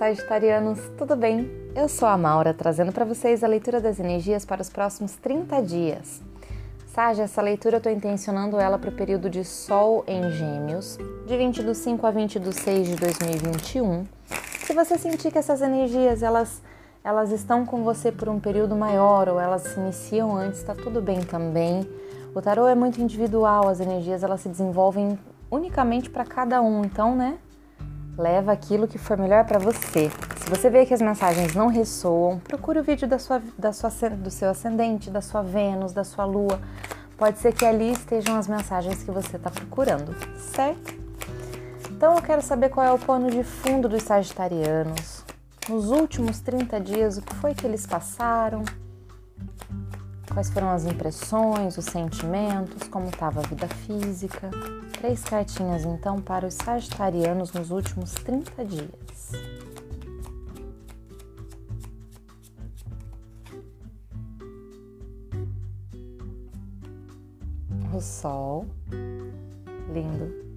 Sagitarianos, tudo bem? Eu sou a Maura, trazendo para vocês a leitura das energias para os próximos 30 dias. Sage, essa leitura eu estou intencionando ela para o período de Sol em Gêmeos, de 20 do 5 a 20 do 6 de 2021. Se você sentir que essas energias elas, elas estão com você por um período maior ou elas se iniciam antes, está tudo bem também. O tarô é muito individual, as energias elas se desenvolvem unicamente para cada um, então, né? Leva aquilo que for melhor para você. Se você vê que as mensagens não ressoam, procure o vídeo da sua, da sua, do seu ascendente, da sua Vênus, da sua Lua. Pode ser que ali estejam as mensagens que você está procurando, certo? Então eu quero saber qual é o pano de fundo dos sagitarianos. Nos últimos 30 dias, o que foi que eles passaram? Quais foram as impressões, os sentimentos, como estava a vida física? Três cartinhas então para os sagitarianos nos últimos 30 dias. O sol, lindo.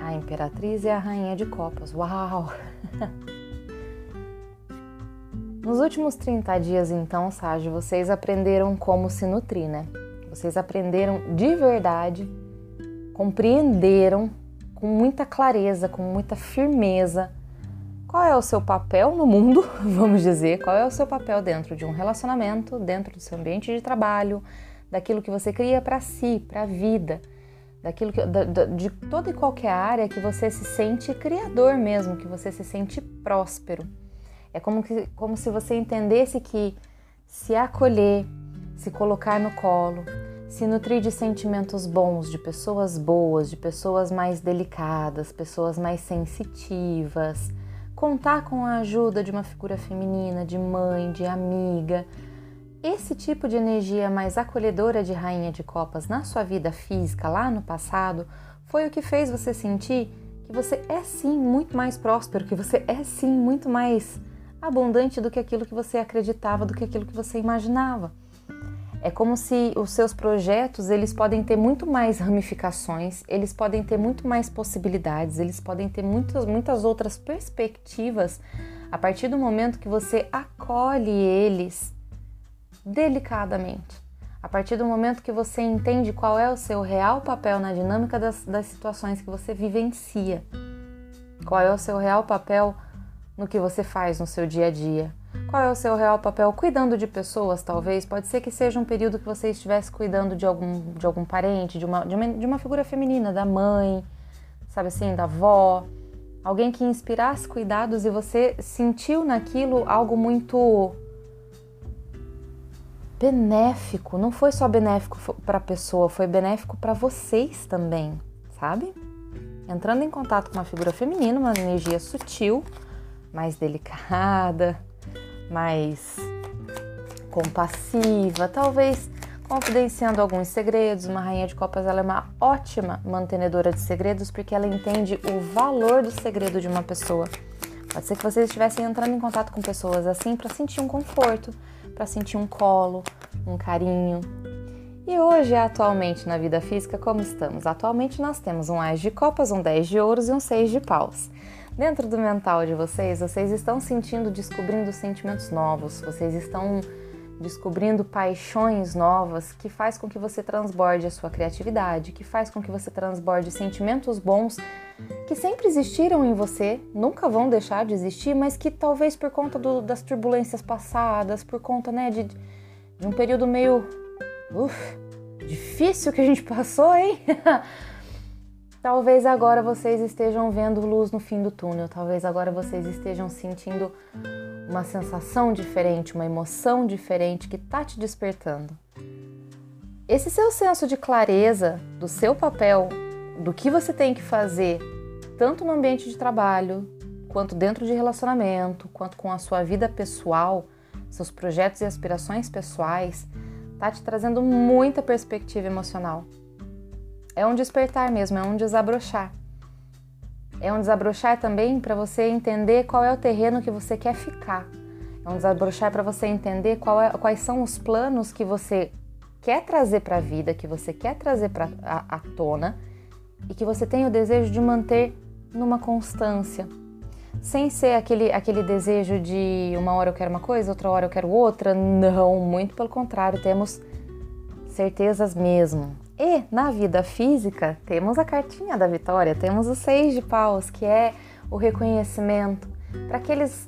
A imperatriz e a rainha de copas. Uau! Nos últimos 30 dias, então, Sage, vocês aprenderam como se nutrir, né? Vocês aprenderam de verdade, compreenderam com muita clareza, com muita firmeza qual é o seu papel no mundo, vamos dizer, qual é o seu papel dentro de um relacionamento, dentro do seu ambiente de trabalho, daquilo que você cria para si, para a vida, daquilo que, de toda e qualquer área que você se sente criador mesmo, que você se sente próspero. É como, que, como se você entendesse que se acolher, se colocar no colo, se nutrir de sentimentos bons, de pessoas boas, de pessoas mais delicadas, pessoas mais sensitivas, contar com a ajuda de uma figura feminina, de mãe, de amiga. Esse tipo de energia mais acolhedora de rainha de copas na sua vida física lá no passado foi o que fez você sentir que você é sim muito mais próspero, que você é sim muito mais abundante do que aquilo que você acreditava, do que aquilo que você imaginava. É como se os seus projetos eles podem ter muito mais ramificações, eles podem ter muito mais possibilidades, eles podem ter muitas, muitas outras perspectivas a partir do momento que você acolhe eles delicadamente. A partir do momento que você entende qual é o seu real papel na dinâmica das, das situações que você vivencia, qual é o seu real papel no que você faz no seu dia a dia. Qual é o seu real papel cuidando de pessoas, talvez? Pode ser que seja um período que você estivesse cuidando de algum, de algum parente, de uma, de uma, de uma figura feminina, da mãe, sabe assim, da avó. Alguém que inspirasse cuidados e você sentiu naquilo algo muito benéfico. Não foi só benéfico para a pessoa, foi benéfico para vocês também, sabe? Entrando em contato com uma figura feminina, uma energia sutil, mais delicada, mais compassiva, talvez confidenciando alguns segredos. Uma rainha de copas ela é uma ótima mantenedora de segredos porque ela entende o valor do segredo de uma pessoa. Pode ser que vocês estivessem entrando em contato com pessoas assim para sentir um conforto, para sentir um colo, um carinho. E hoje, atualmente na vida física, como estamos? Atualmente nós temos um Ás de copas, um 10 de ouros e um 6 de paus. Dentro do mental de vocês, vocês estão sentindo, descobrindo sentimentos novos, vocês estão descobrindo paixões novas que faz com que você transborde a sua criatividade, que faz com que você transborde sentimentos bons que sempre existiram em você, nunca vão deixar de existir, mas que talvez por conta do, das turbulências passadas, por conta né, de, de um período meio uf, difícil que a gente passou, hein? Talvez agora vocês estejam vendo luz no fim do túnel, talvez agora vocês estejam sentindo uma sensação diferente, uma emoção diferente que está te despertando. Esse seu senso de clareza do seu papel, do que você tem que fazer, tanto no ambiente de trabalho, quanto dentro de relacionamento, quanto com a sua vida pessoal, seus projetos e aspirações pessoais, está te trazendo muita perspectiva emocional. É um despertar mesmo, é um desabrochar. É um desabrochar também para você entender qual é o terreno que você quer ficar. É um desabrochar para você entender é, quais são os planos que você quer trazer para a vida, que você quer trazer para a, tona e que você tem o desejo de manter numa constância. Sem ser aquele, aquele desejo de uma hora eu quero uma coisa, outra hora eu quero outra. Não, muito pelo contrário, temos certezas mesmo. E na vida física, temos a cartinha da vitória, temos o seis de paus, que é o reconhecimento para aqueles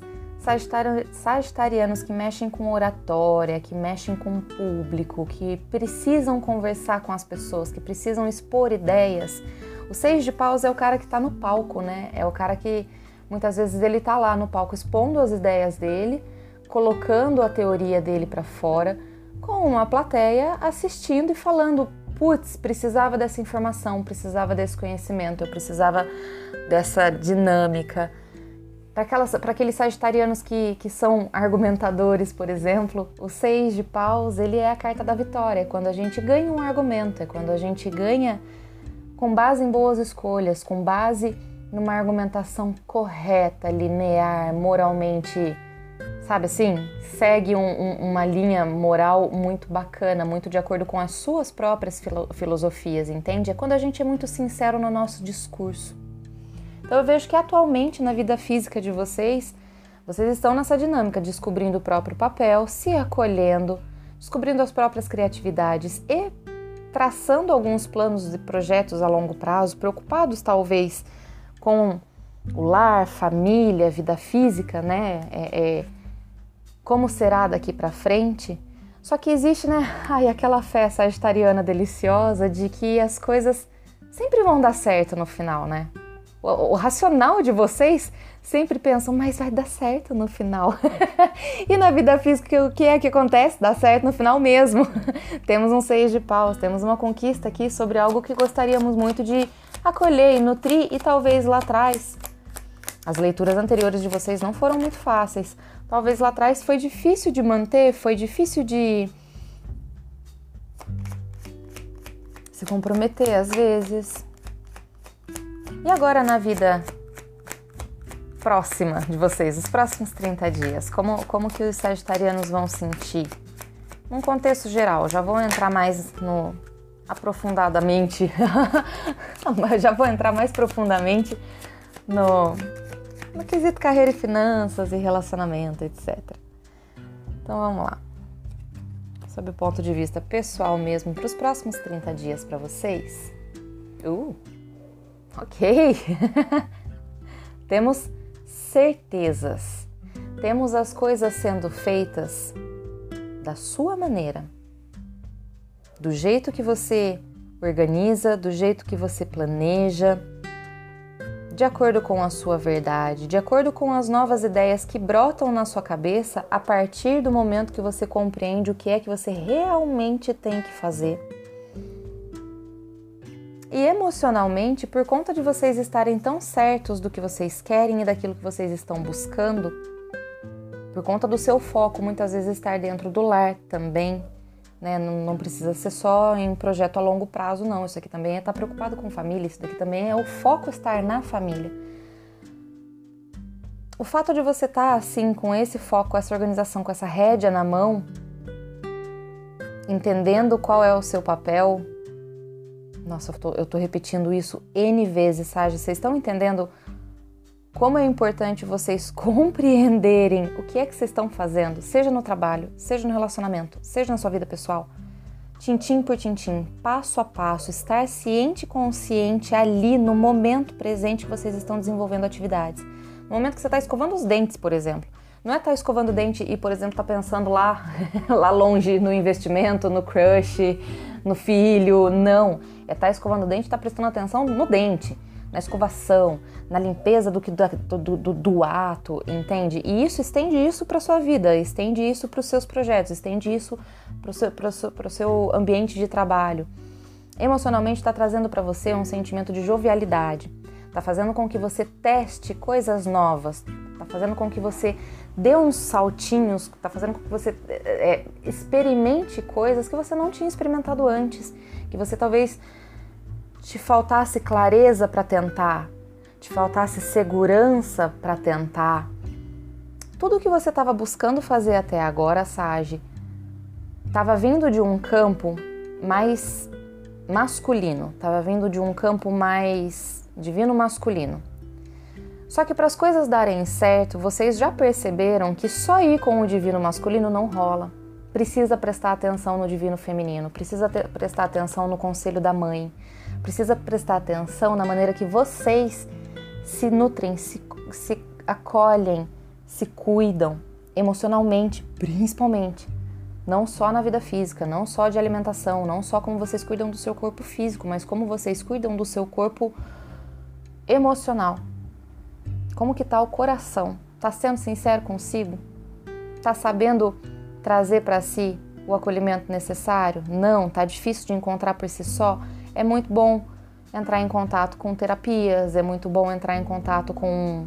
sagitarianos que mexem com oratória, que mexem com o público, que precisam conversar com as pessoas, que precisam expor ideias. O seis de paus é o cara que está no palco, né? É o cara que muitas vezes ele está lá no palco expondo as ideias dele, colocando a teoria dele para fora, com uma plateia assistindo e falando: putz, precisava dessa informação, precisava desse conhecimento, eu precisava dessa dinâmica. Para aqueles sagitarianos que, que são argumentadores, por exemplo, o seis de paus, ele é a carta da vitória, é quando a gente ganha um argumento, é quando a gente ganha com base em boas escolhas, com base numa argumentação correta, linear, moralmente, sabe assim, segue um, um, uma linha moral muito bacana, muito de acordo com as suas próprias filo filosofias, entende? É quando a gente é muito sincero no nosso discurso. Então eu vejo que atualmente na vida física de vocês, vocês estão nessa dinâmica, descobrindo o próprio papel, se acolhendo, descobrindo as próprias criatividades e traçando alguns planos e projetos a longo prazo, preocupados talvez com o lar, família, vida física, né? É, é, como será daqui para frente? Só que existe, né? Ai, aquela fé sagitariana deliciosa de que as coisas sempre vão dar certo no final, né? o, o racional de vocês sempre pensam, mas vai dar certo no final. e na vida física, o que é que acontece? Dá certo no final mesmo. temos um seis de paus, temos uma conquista aqui sobre algo que gostaríamos muito de acolher e nutrir e talvez lá atrás. As leituras anteriores de vocês não foram muito fáceis. Talvez lá atrás foi difícil de manter, foi difícil de se comprometer às vezes. E agora na vida próxima de vocês, os próximos 30 dias, como, como que os sagitarianos vão sentir? Num contexto geral, já vou entrar mais no aprofundadamente, já vou entrar mais profundamente no, no quesito carreira e finanças e relacionamento, etc. Então vamos lá. Sob o ponto de vista pessoal mesmo, para os próximos 30 dias para vocês. Uh, Ok? Temos certezas. Temos as coisas sendo feitas da sua maneira, do jeito que você organiza, do jeito que você planeja, de acordo com a sua verdade, de acordo com as novas ideias que brotam na sua cabeça a partir do momento que você compreende o que é que você realmente tem que fazer. E emocionalmente, por conta de vocês estarem tão certos do que vocês querem e daquilo que vocês estão buscando, por conta do seu foco muitas vezes estar dentro do lar também, né? Não, não, precisa ser só em projeto a longo prazo, não. Isso aqui também é estar preocupado com família, isso daqui também é o foco estar na família. O fato de você estar assim, com esse foco, essa organização, com essa rédea na mão, entendendo qual é o seu papel, nossa, eu tô, eu tô repetindo isso N vezes, Sage. Vocês estão entendendo como é importante vocês compreenderem o que é que vocês estão fazendo, seja no trabalho, seja no relacionamento, seja na sua vida pessoal. Tintim por tintim, passo a passo, estar ciente e consciente ali no momento presente que vocês estão desenvolvendo atividades. No momento que você está escovando os dentes, por exemplo. Não é estar tá escovando o dente e, por exemplo, estar tá pensando lá, lá longe no investimento, no crush, no filho. Não é estar tá escovando o dente e estar tá prestando atenção no dente, na escovação, na limpeza do, do, do, do ato, entende? E isso estende isso para sua vida, estende isso para os seus projetos, estende isso para o seu, seu, seu ambiente de trabalho. Emocionalmente está trazendo para você um sentimento de jovialidade, está fazendo com que você teste coisas novas, está fazendo com que você dê uns saltinhos, está fazendo com que você é, experimente coisas que você não tinha experimentado antes que você talvez te faltasse clareza para tentar, te faltasse segurança para tentar. Tudo o que você estava buscando fazer até agora, Sage, estava vindo de um campo mais masculino, estava vindo de um campo mais divino masculino. Só que para as coisas darem certo, vocês já perceberam que só ir com o divino masculino não rola. Precisa prestar atenção no divino feminino, precisa ter, prestar atenção no conselho da mãe, precisa prestar atenção na maneira que vocês se nutrem, se, se acolhem, se cuidam emocionalmente, principalmente. Não só na vida física, não só de alimentação, não só como vocês cuidam do seu corpo físico, mas como vocês cuidam do seu corpo emocional, como que tá o coração? Tá sendo sincero consigo? Tá sabendo trazer para si o acolhimento necessário? Não, tá difícil de encontrar por si só. É muito bom entrar em contato com terapias, é muito bom entrar em contato com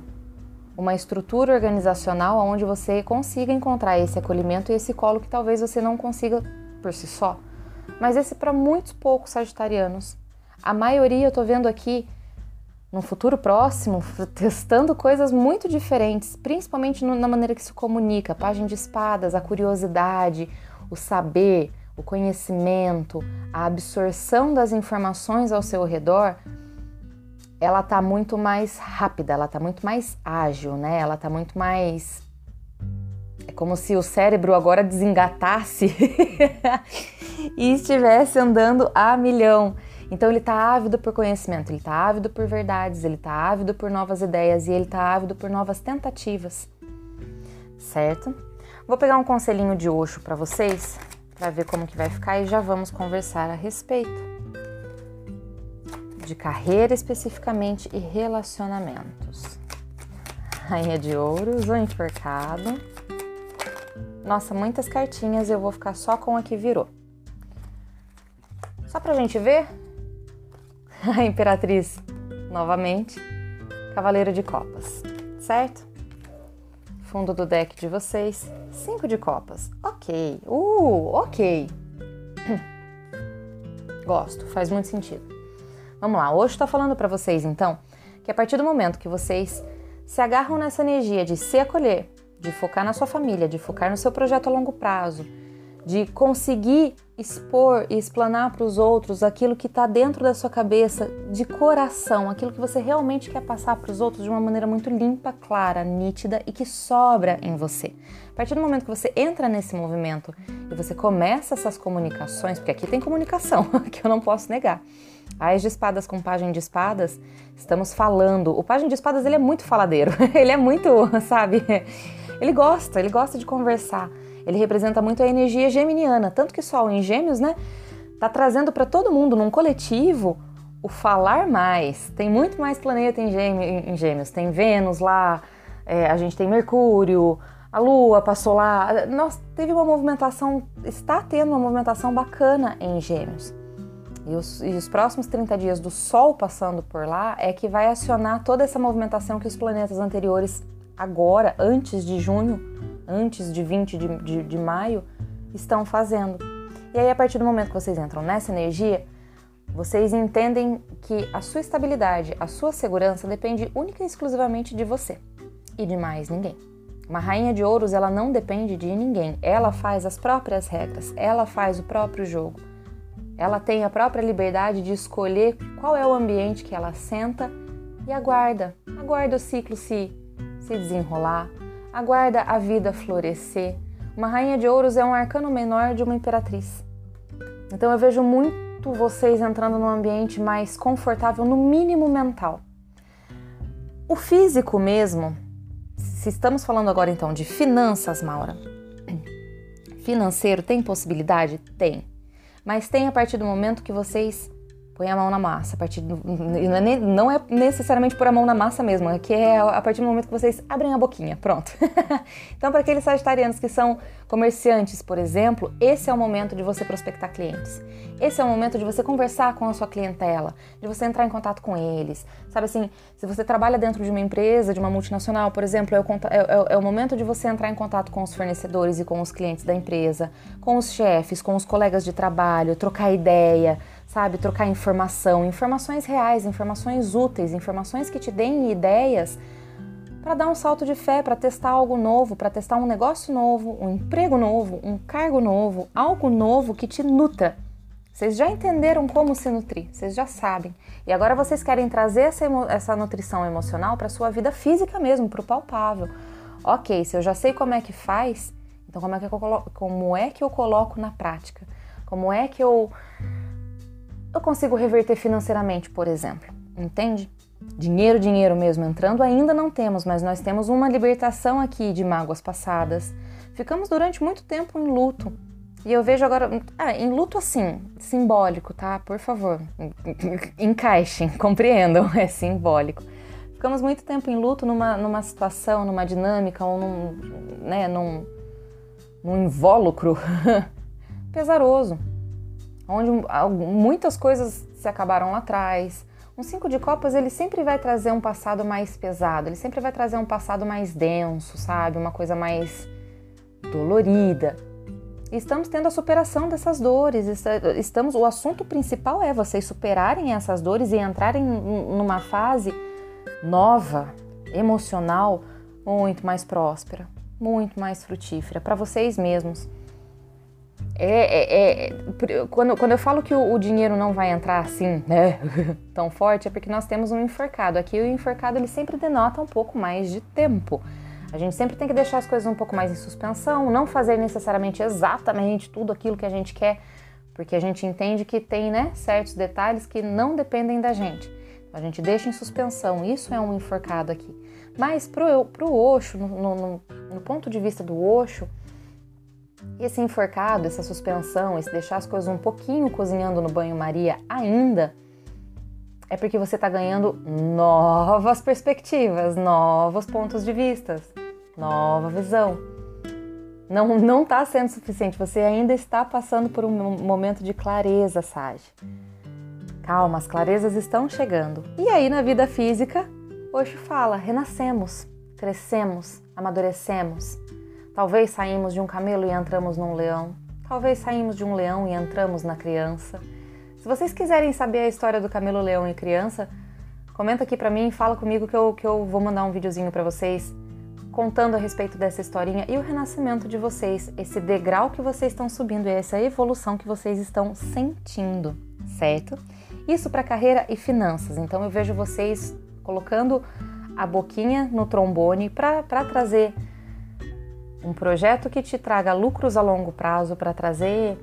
uma estrutura organizacional onde você consiga encontrar esse acolhimento e esse colo que talvez você não consiga por si só. Mas esse para muitos poucos sagitarianos. A maioria eu tô vendo aqui no futuro próximo, testando coisas muito diferentes, principalmente na maneira que se comunica, a página de espadas, a curiosidade, o saber, o conhecimento, a absorção das informações ao seu redor, ela tá muito mais rápida, ela tá muito mais ágil, né? Ela tá muito mais é como se o cérebro agora desengatasse e estivesse andando a milhão. Então ele está ávido por conhecimento, ele está ávido por verdades, ele está ávido por novas ideias e ele está ávido por novas tentativas. Certo? Vou pegar um conselhinho de Oxo para vocês, para ver como que vai ficar e já vamos conversar a respeito de carreira especificamente e relacionamentos. Rainha de Ouros, o enforcado. Nossa, muitas cartinhas, eu vou ficar só com a que virou. Só pra gente ver a Imperatriz novamente, Cavaleiro de Copas, certo? Fundo do deck de vocês, cinco de copas. Ok, uh, ok. Gosto, faz muito sentido. Vamos lá, hoje estou falando para vocês então que a partir do momento que vocês se agarram nessa energia de se acolher, de focar na sua família, de focar no seu projeto a longo prazo, de conseguir expor e explanar para os outros aquilo que está dentro da sua cabeça de coração, aquilo que você realmente quer passar para os outros de uma maneira muito limpa, clara, nítida e que sobra em você. A partir do momento que você entra nesse movimento e você começa essas comunicações, porque aqui tem comunicação, que eu não posso negar. Ais de espadas com página de espadas, estamos falando. O página de espadas ele é muito faladeiro, ele é muito, sabe? Ele gosta, ele gosta de conversar. Ele representa muito a energia geminiana, tanto que Sol em Gêmeos, né, tá trazendo para todo mundo num coletivo o falar mais. Tem muito mais planeta em Gêmeos, tem Vênus lá, é, a gente tem Mercúrio, a Lua passou lá. Nós teve uma movimentação, está tendo uma movimentação bacana em Gêmeos. E os, e os, próximos 30 dias do Sol passando por lá é que vai acionar toda essa movimentação que os planetas anteriores, agora, antes de junho, antes de 20 de, de, de maio, estão fazendo. E aí, a partir do momento que vocês entram nessa energia, vocês entendem que a sua estabilidade, a sua segurança depende única e exclusivamente de você e de mais ninguém. Uma rainha de ouros, ela não depende de ninguém. Ela faz as próprias regras, ela faz o próprio jogo. Ela tem a própria liberdade de escolher qual é o ambiente que ela senta e aguarda. Aguarda o ciclo se, se desenrolar, aguarda a vida florescer. Uma rainha de ouros é um arcano menor de uma imperatriz. Então eu vejo muito vocês entrando num ambiente mais confortável, no mínimo mental. O físico mesmo, se estamos falando agora então de finanças, Maura, financeiro tem possibilidade? Tem. Mas tem a partir do momento que vocês põe a mão na massa. A partir do, não é necessariamente pôr a mão na massa mesmo, é que é a partir do momento que vocês abrem a boquinha. Pronto. então, para aqueles sagitarianos que são comerciantes, por exemplo, esse é o momento de você prospectar clientes. Esse é o momento de você conversar com a sua clientela, de você entrar em contato com eles. Sabe assim, se você trabalha dentro de uma empresa, de uma multinacional, por exemplo, é o, é, é, é o momento de você entrar em contato com os fornecedores e com os clientes da empresa, com os chefes, com os colegas de trabalho, trocar ideia sabe? Trocar informação, informações reais, informações úteis, informações que te deem ideias para dar um salto de fé, para testar algo novo, para testar um negócio novo, um emprego novo, um cargo novo, algo novo que te nutra. Vocês já entenderam como se nutrir, vocês já sabem. E agora vocês querem trazer essa, essa nutrição emocional para sua vida física mesmo, para o palpável. Ok, se eu já sei como é que faz, então como é que eu coloco, como é que eu coloco na prática? Como é que eu eu consigo reverter financeiramente, por exemplo? Entende? Dinheiro, dinheiro mesmo entrando ainda não temos, mas nós temos uma libertação aqui de mágoas passadas. Ficamos durante muito tempo em luto. E eu vejo agora, ah, em luto assim, simbólico, tá? Por favor, encaixem, compreendam, é simbólico. Ficamos muito tempo em luto numa, numa situação, numa dinâmica, ou num, né, num, num invólucro pesaroso, onde muitas coisas se acabaram lá atrás, um cinco de copas, ele sempre vai trazer um passado mais pesado, ele sempre vai trazer um passado mais denso, sabe? Uma coisa mais dolorida. Estamos tendo a superação dessas dores. Estamos, o assunto principal é vocês superarem essas dores e entrarem numa fase nova, emocional, muito mais próspera, muito mais frutífera para vocês mesmos. É, é, é, quando, quando eu falo que o, o, dinheiro não vai entrar assim, né, tão forte, é porque nós temos um enforcado. Aqui o enforcado ele sempre denota um pouco mais de tempo. A gente sempre tem que deixar as coisas um pouco mais em suspensão, não fazer necessariamente exatamente tudo aquilo que a gente quer, porque a gente entende que tem né, certos detalhes que não dependem da gente. A gente deixa em suspensão, isso é um enforcado aqui. Mas pro, pro Osho, no, no, no ponto de vista do Osho, esse enforcado, essa suspensão, esse deixar as coisas um pouquinho cozinhando no banho-maria ainda, é porque você está ganhando novas perspectivas, novos pontos de vista, nova visão. Não não está sendo suficiente, você ainda está passando por um momento de clareza, Sage. Calma, as clarezas estão chegando. E aí na vida física, Osho fala, renascemos, crescemos, amadurecemos. Talvez saímos de um camelo e entramos num leão. Talvez saímos de um leão e entramos na criança. Se vocês quiserem saber a história do camelo, leão e criança, comenta aqui para mim e fala comigo que eu, que eu vou mandar um videozinho para vocês contando a respeito dessa historinha e o renascimento de vocês, esse degrau que vocês estão subindo e essa evolução que vocês estão sentindo, certo? Isso para carreira e finanças. Então eu vejo vocês colocando a boquinha no trombone para trazer um projeto que te traga lucros a longo prazo para trazer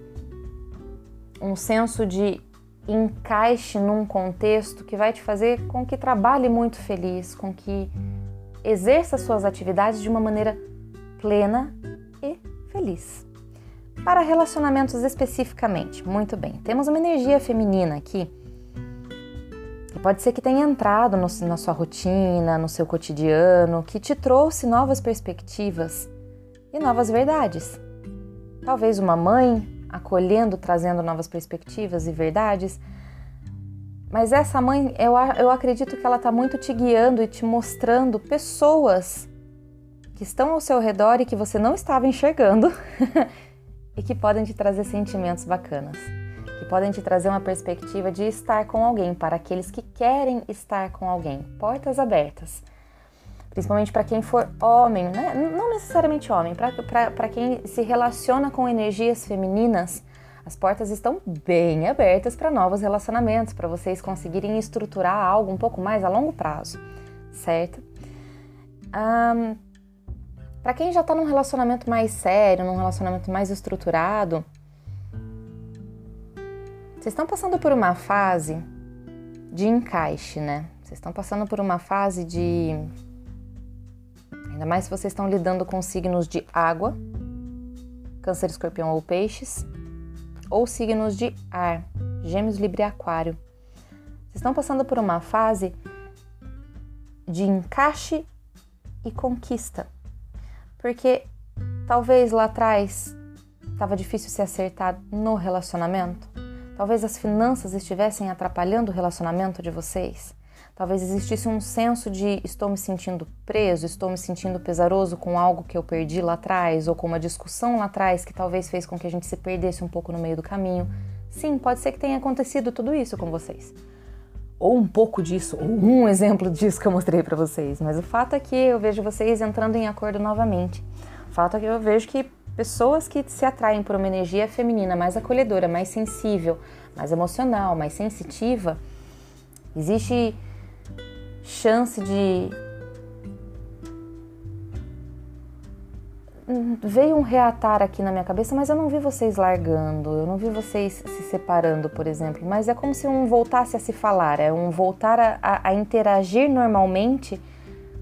um senso de encaixe num contexto que vai te fazer com que trabalhe muito feliz, com que exerça suas atividades de uma maneira plena e feliz. Para relacionamentos especificamente, muito bem, temos uma energia feminina aqui que pode ser que tenha entrado no, na sua rotina, no seu cotidiano, que te trouxe novas perspectivas e novas verdades. Talvez uma mãe acolhendo, trazendo novas perspectivas e verdades. Mas essa mãe, eu, eu acredito que ela está muito te guiando e te mostrando pessoas que estão ao seu redor e que você não estava enxergando e que podem te trazer sentimentos bacanas, que podem te trazer uma perspectiva de estar com alguém para aqueles que querem estar com alguém. Portas abertas principalmente para quem for homem, né? não necessariamente homem, para quem se relaciona com energias femininas, as portas estão bem abertas para novos relacionamentos, para vocês conseguirem estruturar algo um pouco mais a longo prazo, certo? Um, para quem já está num relacionamento mais sério, num relacionamento mais estruturado, vocês estão passando por uma fase de encaixe, né? Vocês estão passando por uma fase de Ainda mais se vocês estão lidando com signos de água, Câncer, Escorpião ou Peixes, ou signos de ar, Gêmeos, Libra e Aquário. Vocês estão passando por uma fase de encaixe e conquista. Porque talvez lá atrás estava difícil se acertar no relacionamento. Talvez as finanças estivessem atrapalhando o relacionamento de vocês. Talvez existisse um senso de estou me sentindo preso, estou me sentindo pesaroso com algo que eu perdi lá atrás, ou com uma discussão lá atrás que talvez fez com que a gente se perdesse um pouco no meio do caminho. Sim, pode ser que tenha acontecido tudo isso com vocês. Ou um pouco disso, ou um exemplo disso que eu mostrei para vocês. Mas o fato é que eu vejo vocês entrando em acordo novamente. O fato é que eu vejo que pessoas que se atraem por uma energia feminina mais acolhedora, mais sensível, mais emocional, mais sensitiva, existe chance de veio um reatar aqui na minha cabeça, mas eu não vi vocês largando, eu não vi vocês se separando, por exemplo. Mas é como se um voltasse a se falar, é um voltar a, a, a interagir normalmente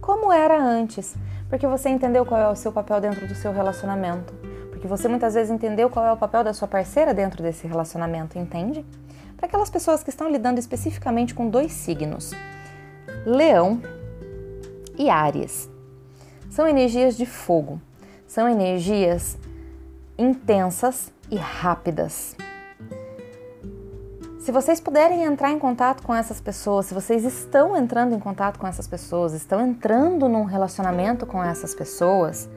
como era antes. Porque você entendeu qual é o seu papel dentro do seu relacionamento. Porque você muitas vezes entendeu qual é o papel da sua parceira dentro desse relacionamento, entende? Para aquelas pessoas que estão lidando especificamente com dois signos, Leão e Áries. São energias de fogo são energias intensas e rápidas. Se vocês puderem entrar em contato com essas pessoas, se vocês estão entrando em contato com essas pessoas, estão entrando num relacionamento com essas pessoas,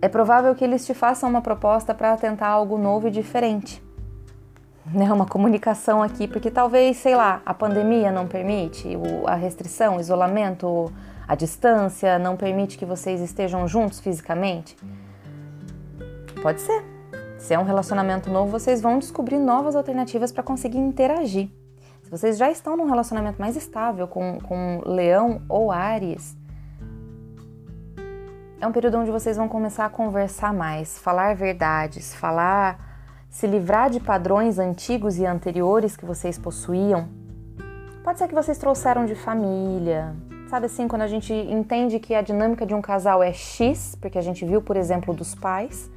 é provável que eles te façam uma proposta para tentar algo novo e diferente. Né, uma comunicação aqui, porque talvez, sei lá, a pandemia não permite, a restrição, o isolamento, a distância não permite que vocês estejam juntos fisicamente? Pode ser. Se é um relacionamento novo, vocês vão descobrir novas alternativas para conseguir interagir. Se vocês já estão num relacionamento mais estável com, com Leão ou Ares, é um período onde vocês vão começar a conversar mais, falar verdades, falar, se livrar de padrões antigos e anteriores que vocês possuíam. Pode ser que vocês trouxeram de família, Sabe assim, quando a gente entende que a dinâmica de um casal é X, porque a gente viu, por exemplo, dos pais,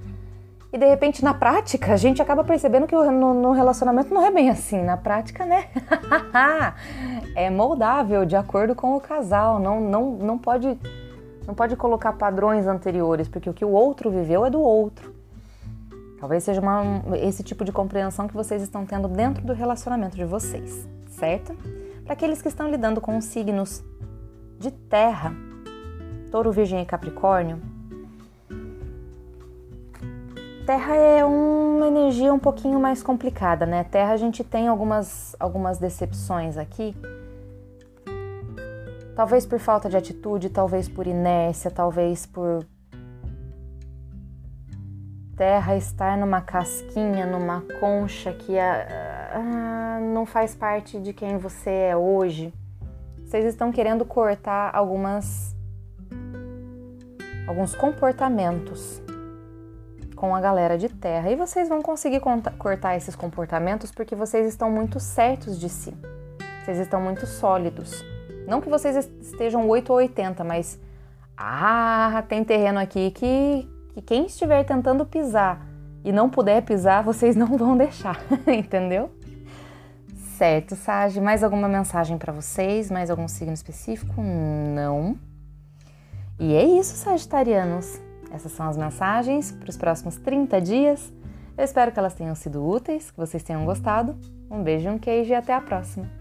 e de repente na prática a gente acaba percebendo que no, no relacionamento não é bem assim. Na prática, né? é moldável de acordo com o casal. Não, não, não pode não pode colocar padrões anteriores, porque o que o outro viveu é do outro. Talvez seja uma, esse tipo de compreensão que vocês estão tendo dentro do relacionamento de vocês, certo? Para aqueles que estão lidando com signos de terra, touro, virgem e capricórnio, Terra é uma energia um pouquinho mais complicada, né? Terra a gente tem algumas, algumas decepções aqui. Talvez por falta de atitude, talvez por inércia, talvez por terra estar numa casquinha, numa concha que ah, não faz parte de quem você é hoje vocês estão querendo cortar algumas alguns comportamentos com a galera de terra e vocês vão conseguir cortar esses comportamentos porque vocês estão muito certos de si. Vocês estão muito sólidos. Não que vocês estejam 8 ou 80, mas ah, tem terreno aqui que, que quem estiver tentando pisar e não puder pisar, vocês não vão deixar, entendeu? certo, Sage. Mais alguma mensagem para vocês? Mais algum signo específico? Não. E é isso, Sagitarianos. Essas são as mensagens para os próximos 30 dias. Eu espero que elas tenham sido úteis, que vocês tenham gostado. Um beijo, um queijo e até a próxima.